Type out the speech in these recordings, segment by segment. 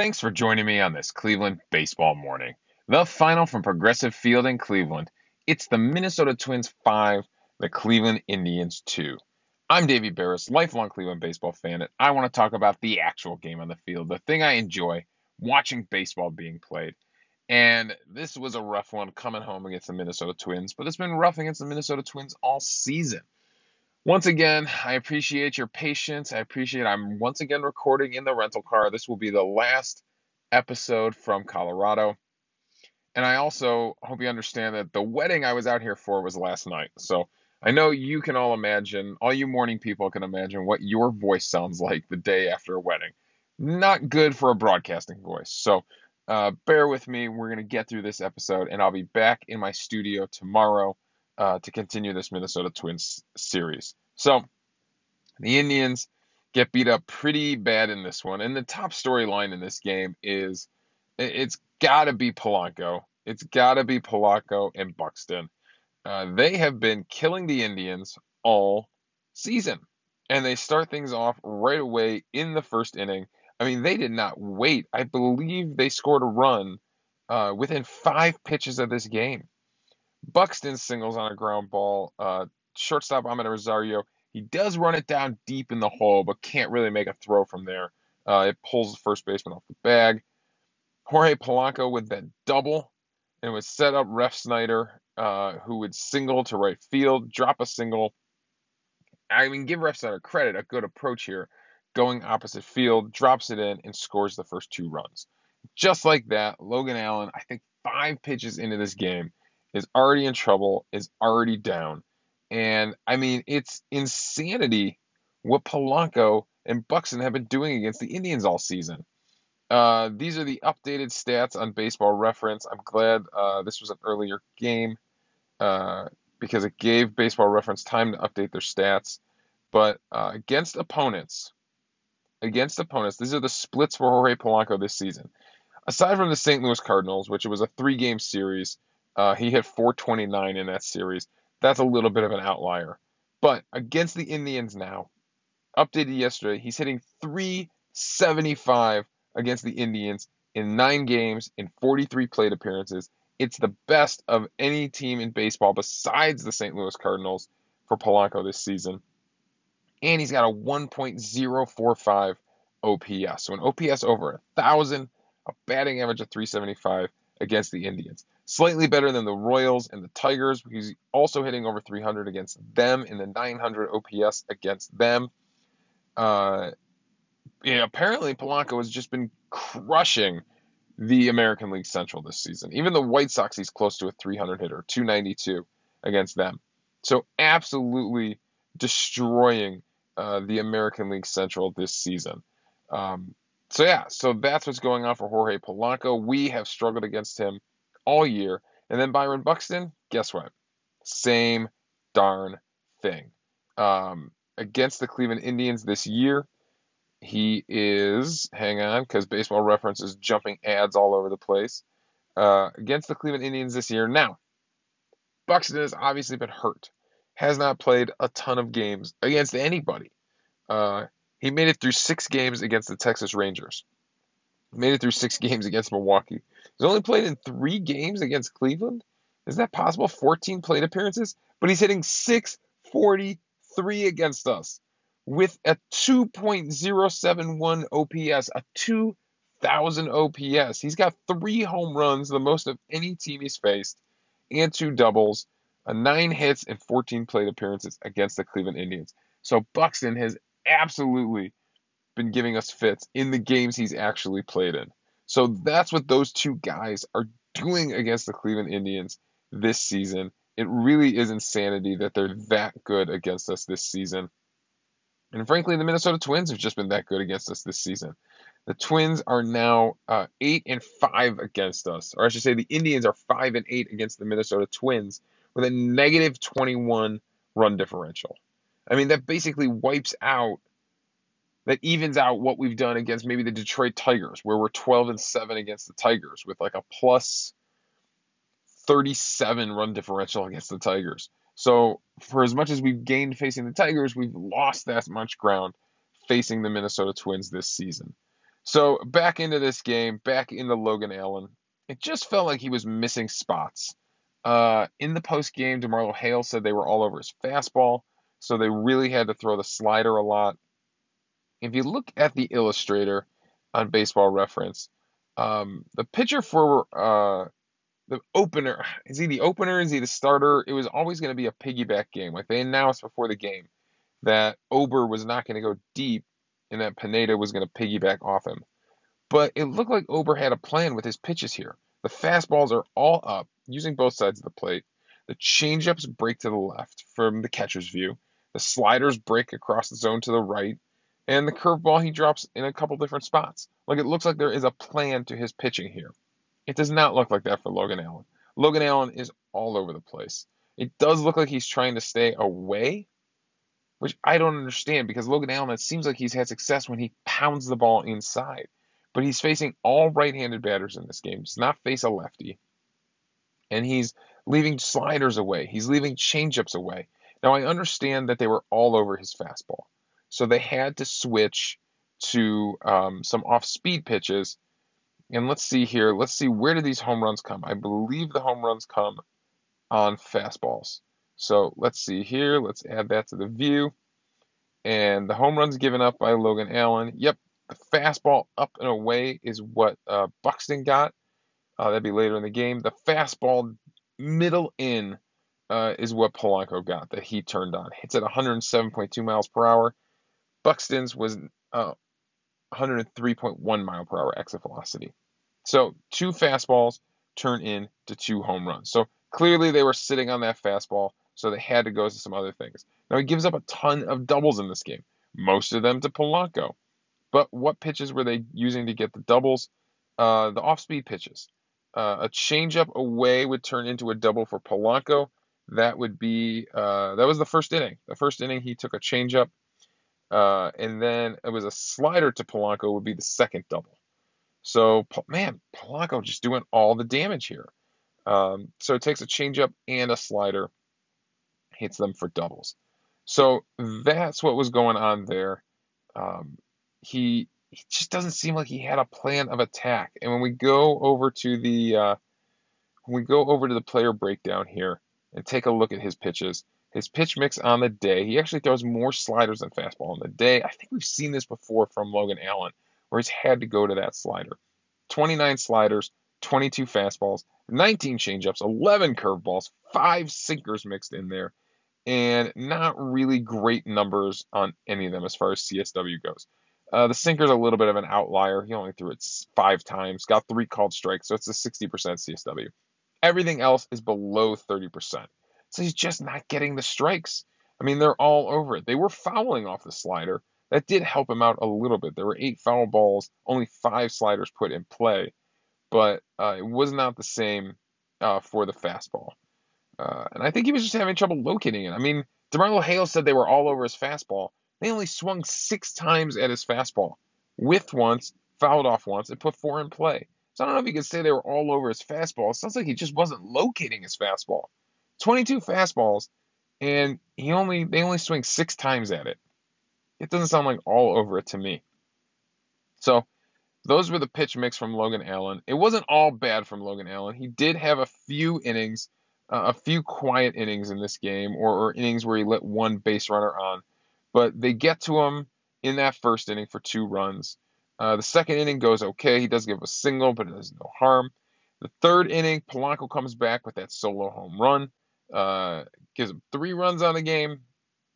Thanks for joining me on this Cleveland baseball morning. The final from Progressive Field in Cleveland. It's the Minnesota Twins 5, the Cleveland Indians 2. I'm Davey Berris, lifelong Cleveland baseball fan, and I want to talk about the actual game on the field, the thing I enjoy, watching baseball being played. And this was a rough one coming home against the Minnesota Twins, but it's been rough against the Minnesota Twins all season. Once again, I appreciate your patience. I appreciate I'm once again recording in the rental car. This will be the last episode from Colorado. And I also hope you understand that the wedding I was out here for was last night. So I know you can all imagine, all you morning people can imagine what your voice sounds like the day after a wedding. Not good for a broadcasting voice. So uh, bear with me. We're going to get through this episode, and I'll be back in my studio tomorrow uh, to continue this Minnesota Twins series. So the Indians get beat up pretty bad in this one. And the top storyline in this game is it's got to be Polanco. It's got to be Polanco and Buxton. Uh, they have been killing the Indians all season. And they start things off right away in the first inning. I mean, they did not wait. I believe they scored a run uh, within five pitches of this game. Buxton singles on a ground ball. Uh, shortstop Amed Rosario. He does run it down deep in the hole, but can't really make a throw from there. Uh, it pulls the first baseman off the bag. Jorge Polanco with that double, and would set up Refsnyder, uh, who would single to right field, drop a single. I mean, give Refsnyder credit, a good approach here, going opposite field, drops it in, and scores the first two runs. Just like that, Logan Allen, I think five pitches into this game, is already in trouble, is already down. And I mean, it's insanity what Polanco and Buxton have been doing against the Indians all season. Uh, these are the updated stats on Baseball Reference. I'm glad uh, this was an earlier game uh, because it gave Baseball Reference time to update their stats. But uh, against opponents, against opponents, these are the splits for Jorge Polanco this season. Aside from the St. Louis Cardinals, which it was a three-game series, uh, he hit 429 in that series. That's a little bit of an outlier. But against the Indians now, updated yesterday, he's hitting 375 against the Indians in nine games in 43 plate appearances. It's the best of any team in baseball besides the St. Louis Cardinals for Polanco this season. And he's got a 1.045 OPS. So an OPS over a 1,000, a batting average of 375 against the Indians. Slightly better than the Royals and the Tigers he's also hitting over 300 against them in the 900 OPS against them. Uh, yeah, apparently Polanco has just been crushing the American League Central this season. Even the White Sox, he's close to a 300 hitter, 292 against them. So absolutely destroying uh, the American League Central this season. Um, so yeah, so that's what's going on for Jorge Polanco. We have struggled against him all year. And then Byron Buxton, guess what? Same darn thing. Um, against the Cleveland Indians this year, he is, hang on, because baseball reference is jumping ads all over the place. Uh, against the Cleveland Indians this year. Now, Buxton has obviously been hurt, has not played a ton of games against anybody. Uh, he made it through six games against the Texas Rangers. Made it through six games against Milwaukee. He's only played in three games against Cleveland. Is that possible? 14 plate appearances, but he's hitting 643 against us with a 2.071 OPS, a 2,000 OPS. He's got three home runs, the most of any team he's faced, and two doubles, a nine hits and 14 plate appearances against the Cleveland Indians. So Buxton has absolutely been giving us fits in the games he's actually played in. So that's what those two guys are doing against the Cleveland Indians this season. It really is insanity that they're that good against us this season. And frankly, the Minnesota Twins have just been that good against us this season. The Twins are now uh, eight and five against us, or I should say, the Indians are five and eight against the Minnesota Twins with a negative 21 run differential. I mean, that basically wipes out, that evens out what we've done against maybe the Detroit Tigers, where we're 12 and 7 against the Tigers with like a plus 37 run differential against the Tigers. So, for as much as we've gained facing the Tigers, we've lost that much ground facing the Minnesota Twins this season. So back into this game, back into Logan Allen. It just felt like he was missing spots. Uh, in the post game, DeMarlo Hale said they were all over his fastball, so they really had to throw the slider a lot. If you look at the illustrator on Baseball Reference, um, the pitcher for uh, the opener is he the opener? Is he the starter? It was always going to be a piggyback game. Like they announced before the game that Ober was not going to go deep and that Pineda was going to piggyback off him. But it looked like Ober had a plan with his pitches here. The fastballs are all up, using both sides of the plate. The changeups break to the left from the catcher's view. The sliders break across the zone to the right. And the curveball he drops in a couple different spots. Like it looks like there is a plan to his pitching here. It does not look like that for Logan Allen. Logan Allen is all over the place. It does look like he's trying to stay away which I don't understand because Logan Allen, it seems like he's had success when he pounds the ball inside. But he's facing all right handed batters in this game. Does not face a lefty. And he's leaving sliders away. He's leaving changeups away. Now, I understand that they were all over his fastball. So they had to switch to um, some off speed pitches. And let's see here. Let's see where do these home runs come? I believe the home runs come on fastballs. So let's see here. Let's add that to the view. And the home runs given up by Logan Allen. Yep, the fastball up and away is what uh, Buxton got. Uh, that'd be later in the game. The fastball middle in uh, is what Polanco got that he turned on. Hits at 107.2 miles per hour. Buxton's was 103.1 uh, mile per hour exit velocity. So two fastballs turn into two home runs. So clearly they were sitting on that fastball so they had to go to some other things. Now he gives up a ton of doubles in this game, most of them to Polanco. But what pitches were they using to get the doubles? Uh, the off-speed pitches. Uh, a changeup away would turn into a double for Polanco. That would be uh, that was the first inning. The first inning he took a changeup, uh, and then it was a slider to Polanco would be the second double. So man, Polanco just doing all the damage here. Um, so it takes a changeup and a slider hits them for doubles. So that's what was going on there. Um, he, he just doesn't seem like he had a plan of attack. And when we go over to the uh, when we go over to the player breakdown here and take a look at his pitches, his pitch mix on the day, he actually throws more sliders than fastball on the day. I think we've seen this before from Logan Allen, where he's had to go to that slider. 29 sliders, 22 fastballs, 19 changeups, 11 curveballs, five sinkers mixed in there and not really great numbers on any of them as far as CSW goes. Uh, the sinker's a little bit of an outlier. He only threw it five times, got three called strikes, so it's a 60% CSW. Everything else is below 30%. So he's just not getting the strikes. I mean, they're all over it. They were fouling off the slider. That did help him out a little bit. There were eight foul balls, only five sliders put in play, but uh, it was not the same uh, for the fastball. Uh, and I think he was just having trouble locating it. I mean, DeMarlo Hale said they were all over his fastball. They only swung six times at his fastball, whiffed once, fouled off once, and put four in play. So I don't know if you could say they were all over his fastball. It sounds like he just wasn't locating his fastball. 22 fastballs, and he only they only swing six times at it. It doesn't sound like all over it to me. So those were the pitch mix from Logan Allen. It wasn't all bad from Logan Allen. He did have a few innings uh, a few quiet innings in this game, or, or, innings where he let one base runner on, but they get to him in that first inning for two runs. Uh, the second inning goes okay. He does give a single, but it does no harm. The third inning, Polanco comes back with that solo home run, uh, gives him three runs on the game.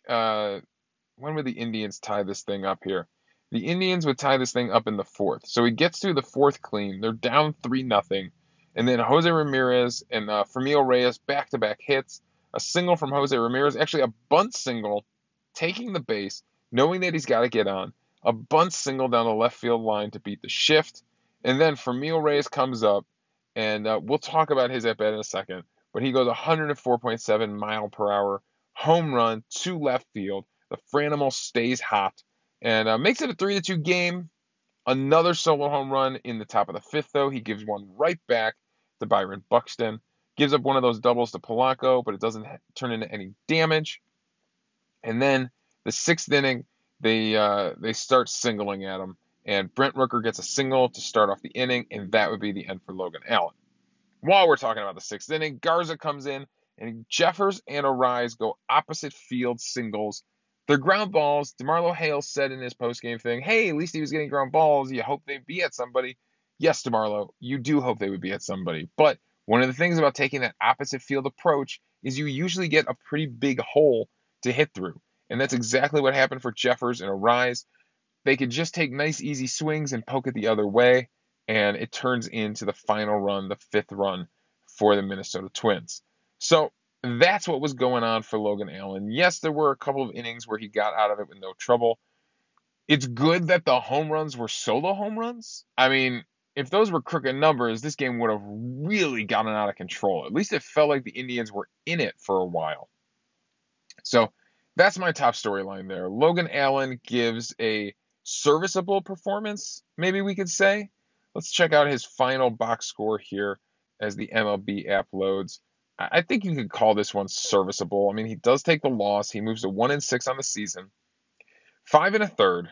Uh, when would the Indians tie this thing up here? The Indians would tie this thing up in the fourth. So he gets through the fourth clean. They're down three nothing. And then Jose Ramirez and uh, Franmil Reyes back to back hits. A single from Jose Ramirez, actually a bunt single, taking the base, knowing that he's got to get on. A bunt single down the left field line to beat the shift. And then Franmil Reyes comes up, and uh, we'll talk about his at bat in a second. But he goes 104.7 mile per hour, home run to left field. The Franimal stays hot and uh, makes it a 3 to 2 game. Another solo home run in the top of the fifth, though. He gives one right back to Byron Buxton. Gives up one of those doubles to Polanco, but it doesn't turn into any damage. And then the sixth inning, they uh, they start singling at him. and Brent Rooker gets a single to start off the inning, and that would be the end for Logan Allen. While we're talking about the sixth inning, Garza comes in, and Jeffers and Arraez go opposite field singles. They're ground balls. DeMarlo Hale said in his postgame thing, hey, at least he was getting ground balls. You hope they'd be at somebody. Yes, DeMarlo, you do hope they would be at somebody. But one of the things about taking that opposite field approach is you usually get a pretty big hole to hit through. And that's exactly what happened for Jeffers and Arraez. They could just take nice, easy swings and poke it the other way, and it turns into the final run, the fifth run for the Minnesota Twins. So that's what was going on for Logan Allen. Yes, there were a couple of innings where he got out of it with no trouble. It's good that the home runs were solo home runs. I mean, if those were crooked numbers, this game would have really gotten out of control. At least it felt like the Indians were in it for a while. So that's my top storyline there. Logan Allen gives a serviceable performance, maybe we could say. Let's check out his final box score here as the MLB app loads. I think you could call this one serviceable. I mean, he does take the loss. He moves to one and six on the season, five and a third,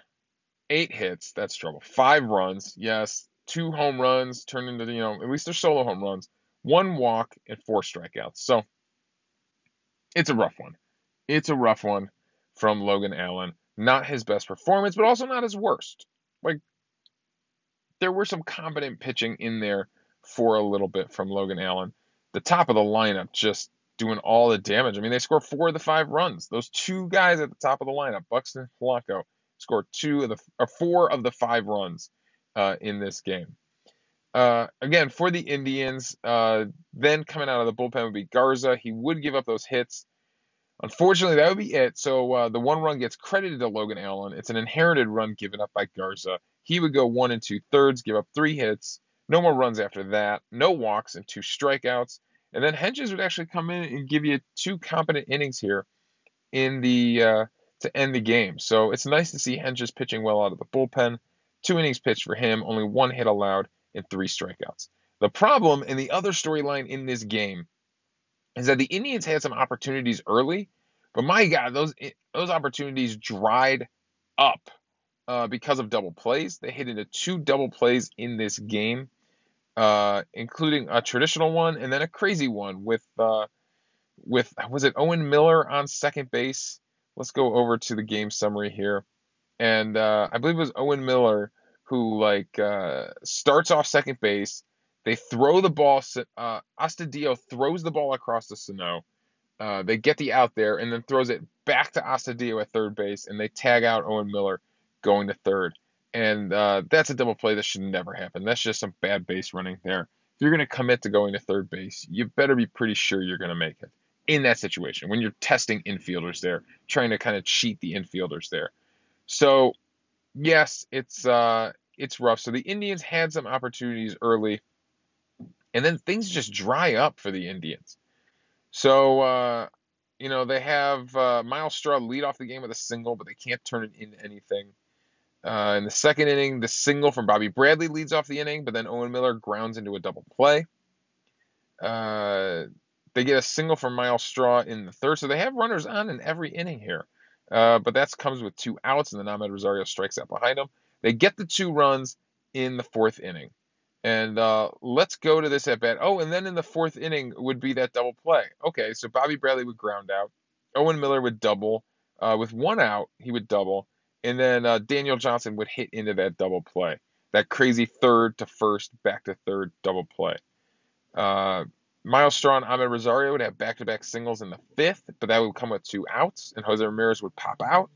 eight hits. That's trouble. Five runs. Yes, two home runs turned into you know at least they're solo home runs. One walk and four strikeouts. So it's a rough one. It's a rough one from Logan Allen. Not his best performance, but also not his worst. Like there were some competent pitching in there for a little bit from Logan Allen. The top of the lineup just doing all the damage. I mean, they scored four of the five runs. Those two guys at the top of the lineup, Buxton Polanco, scored two of the or four of the five runs uh, in this game. Uh, again, for the Indians, uh, then coming out of the bullpen would be Garza. He would give up those hits. Unfortunately, that would be it. So uh, the one run gets credited to Logan Allen. It's an inherited run given up by Garza. He would go one and two thirds, give up three hits, no more runs after that, no walks and two strikeouts. And then Hedges would actually come in and give you two competent innings here in the uh, to end the game. So it's nice to see Hedges pitching well out of the bullpen. Two innings pitched for him, only one hit allowed, and three strikeouts. The problem and the other storyline in this game is that the Indians had some opportunities early, but my God, those those opportunities dried up uh, because of double plays. They hit into two double plays in this game, uh, including a traditional one and then a crazy one with uh, with was it Owen Miller on second base. Let's go over to the game summary here, and uh, I believe it was Owen Miller who like uh, starts off second base they throw the ball. Uh, Astudillo throws the ball across the Sano. Uh, they get the out there and then throws it back to Astudillo at third base, and they tag out Owen Miller going to third. And uh, that's a double play that should never happen. That's just some bad base running there. If you're going to commit to going to third base, you better be pretty sure you're going to make it in that situation when you're testing infielders there, trying to kind of cheat the infielders there. So, yes, it's uh, it's rough. So the Indians had some opportunities early and then things just dry up for the Indians. So, uh, you know, they have uh, Myles Straw lead off the game with a single, but they can't turn it into anything. Uh, in the second inning, the single from Bobby Bradley leads off the inning, but then Owen Miller grounds into a double play. Uh, they get a single from Myles Straw in the third, so they have runners on in every inning here. Uh, but that comes with two outs, and then Amed Rosario strikes out behind them. They get the two runs in the fourth inning. And uh, let's go to this at bat. Oh, and then in the fourth inning would be that double play. Okay, so Bobby Bradley would ground out. Owen Miller would double. Uh, with one out, he would double. And then uh, Daniel Johnson would hit into that double play. That crazy third to first, back to third double play. Uh, Myles Straw and Amed Rosario would have back to back singles in the fifth, but that would come with two outs, and Jose Ramirez would pop out.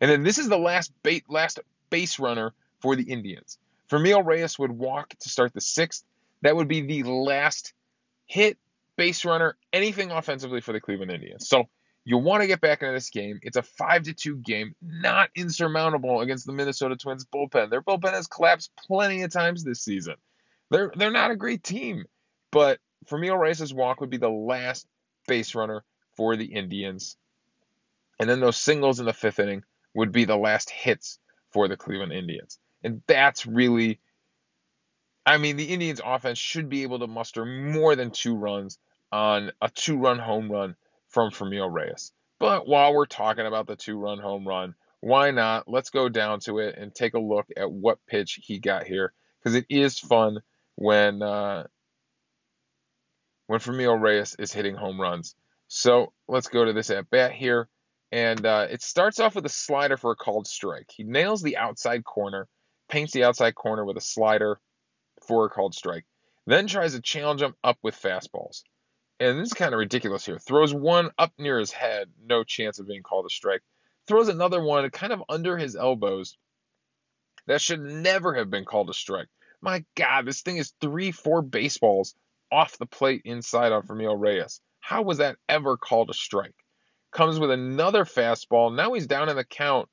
And then this is the last, bait, last base runner for the Indians. Franmil Reyes would walk to start the sixth. That would be the last hit, base runner, anything offensively for the Cleveland Indians. So you want to get back into this game. It's a five to two game, not insurmountable against the Minnesota Twins bullpen. Their bullpen has collapsed plenty of times this season. They're they're not a great team, but Franmil Reyes' walk would be the last base runner for the Indians. And then those singles in the fifth inning would be the last hits for the Cleveland Indians. And that's really, I mean, the Indians' offense should be able to muster more than two runs on a two run home run from Franmil Reyes. But while we're talking about the two run home run, why not? Let's go down to it and take a look at what pitch he got here because it is fun when uh, when Franmil Reyes is hitting home runs. So let's go to this at bat here. And uh, it starts off with a slider for a called strike. He nails the outside corner, paints the outside corner with a slider for a called strike. Then tries to challenge him up with fastballs. And this is kind of ridiculous here. Throws one up near his head, no chance of being called a strike. Throws another one kind of under his elbows. That should never have been called a strike. My God, this thing is three, four baseballs off the plate inside on Franmil Reyes. How was that ever called a strike? Comes with another fastball. Now he's down in the count,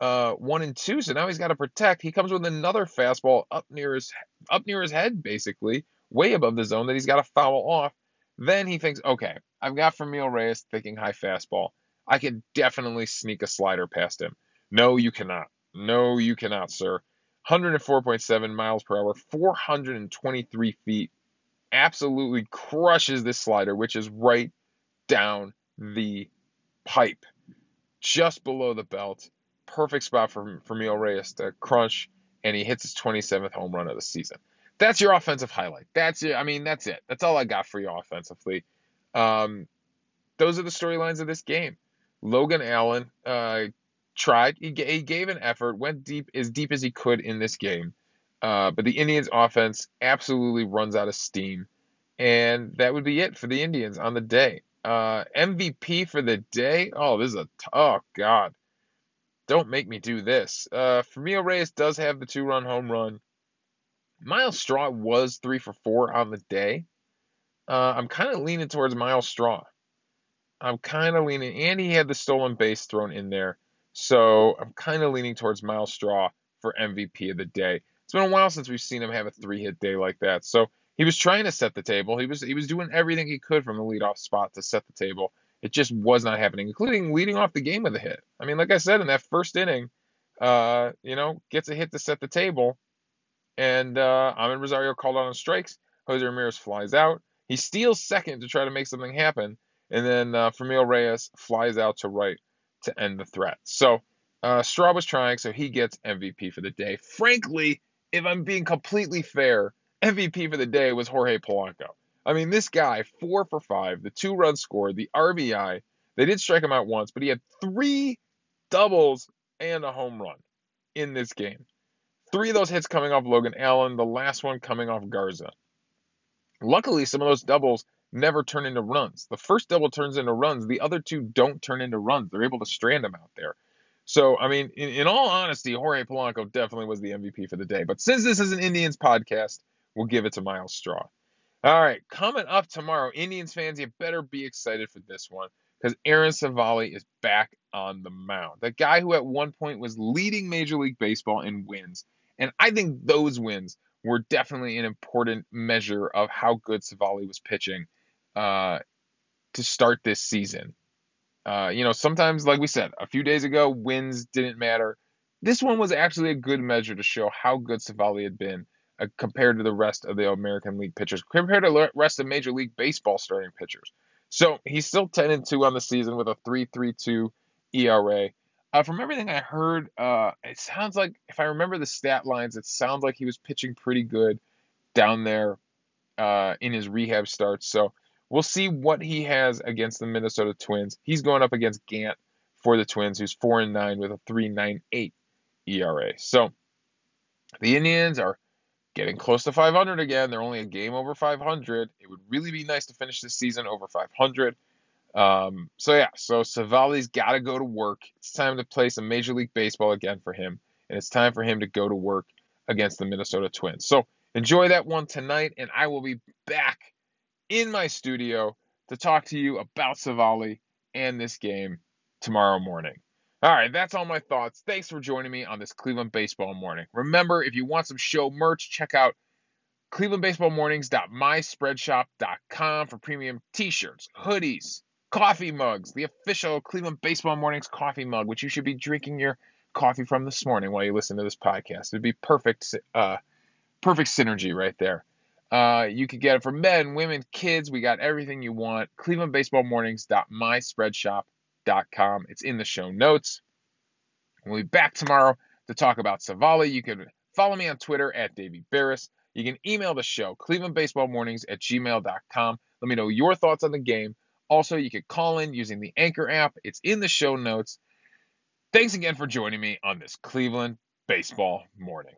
uh, one and two. So now he's got to protect. He comes with another fastball up near his up near his head, basically, way above the zone that he's got to foul off. Then he thinks, okay, I've got Franmil Reyes thinking high fastball. I can definitely sneak a slider past him. No, you cannot. No, you cannot, sir. 104.7 miles per hour, 423 feet absolutely crushes this slider, which is right down the pipe, just below the belt. Perfect spot for, for Reyes to crunch, and he hits his 27th home run of the season. That's your offensive highlight. That's it. I mean, that's it. That's all I got for you offensively. Um, those are the storylines of this game. Logan Allen uh, tried. He, he, gave an effort, went deep as deep as he could in this game. Uh, but the Indians' offense absolutely runs out of steam. And that would be it for the Indians on the day. Uh, MVP for the day. Oh, this is a t- oh god. Don't make me do this. Uh, Franmil Reyes does have the two-run home run. Myles Straw was three for four on the day. Uh, I'm kind of leaning towards Myles Straw. I'm kind of leaning, and he had the stolen base thrown in there, so I'm kind of leaning towards Myles Straw for MVP of the day. It's been a while since we've seen him have a three-hit day like that. So he was trying to set the table. He was he was doing everything he could from the leadoff spot to set the table. It just was not happening, including leading off the game with a hit. I mean, like I said in that first inning, uh, you know, gets a hit to set the table, and uh, Amed Rosario called on strikes. Jose Ramirez flies out. He steals second to try to make something happen, and then uh, Reyes flies out to right to end the threat. So uh, Straw was trying, so he gets MVP for the day. Frankly, if I'm being completely fair, MVP for the day was Jorge Polanco. I mean, this guy, four for five, the two runs scored, the RBI. They did strike him out once, but he had three doubles and a home run in this game. Three of those hits coming off Logan Allen, the last one coming off Garza. Luckily, some of those doubles never turn into runs. The first double turns into runs, the other two don't turn into runs. They're able to strand them out there. So, I mean, in, in all honesty, Jorge Polanco definitely was the MVP for the day. But since this is an Indians podcast, we'll give it to Myles Straw. All right, coming up tomorrow, Indians fans, you better be excited for this one because Aaron Civale is back on the mound. The guy who at one point was leading Major League Baseball in wins. And I think those wins were definitely an important measure of how good Civale was pitching uh, to start this season. Uh, you know, sometimes, like we said a few days ago, wins didn't matter. This one was actually a good measure to show how good Civale had been uh, compared to the rest of the American League pitchers, compared to the rest of Major League Baseball starting pitchers. So he's still 10 and 2 on the season with a 3.32 ERA. Uh, from everything I heard, uh, it sounds like if I remember the stat lines, it sounds like he was pitching pretty good down there uh, in his rehab starts. So We'll see what he has against the Minnesota Twins. He's going up against Gant for the Twins, who's 4 and 9 with a 3.98 ERA. So the Indians are getting close to 500 again. They're only a game over 500. It would really be nice to finish the season over 500. Um, so yeah, so Civale's got to go to work. It's time to play some Major League Baseball again for him, and it's time for him to go to work against the Minnesota Twins. So enjoy that one tonight, and I will be back in my studio to talk to you about Civale and this game tomorrow morning. All right, that's all my thoughts. Thanks for joining me on this Cleveland Baseball Morning. Remember, if you want some show merch, check out clevelandbaseballmornings.myspreadshop.com for premium t-shirts, hoodies, coffee mugs, the official Cleveland Baseball Mornings coffee mug, which you should be drinking your coffee from this morning while you listen to this podcast. It'd be perfect, uh, perfect synergy right there. Uh, you could get it for men, women, kids. We got everything you want. ClevelandBaseballMornings.myspreadshop.com. It's in the show notes. We'll be back tomorrow to talk about Civale. You can follow me on Twitter at Davey Berris. You can email the show, clevelandbaseballmornings at gmail.com. Let me know your thoughts on the game. Also, you can call in using the Anchor app. It's in the show notes. Thanks again for joining me on this Cleveland baseball morning.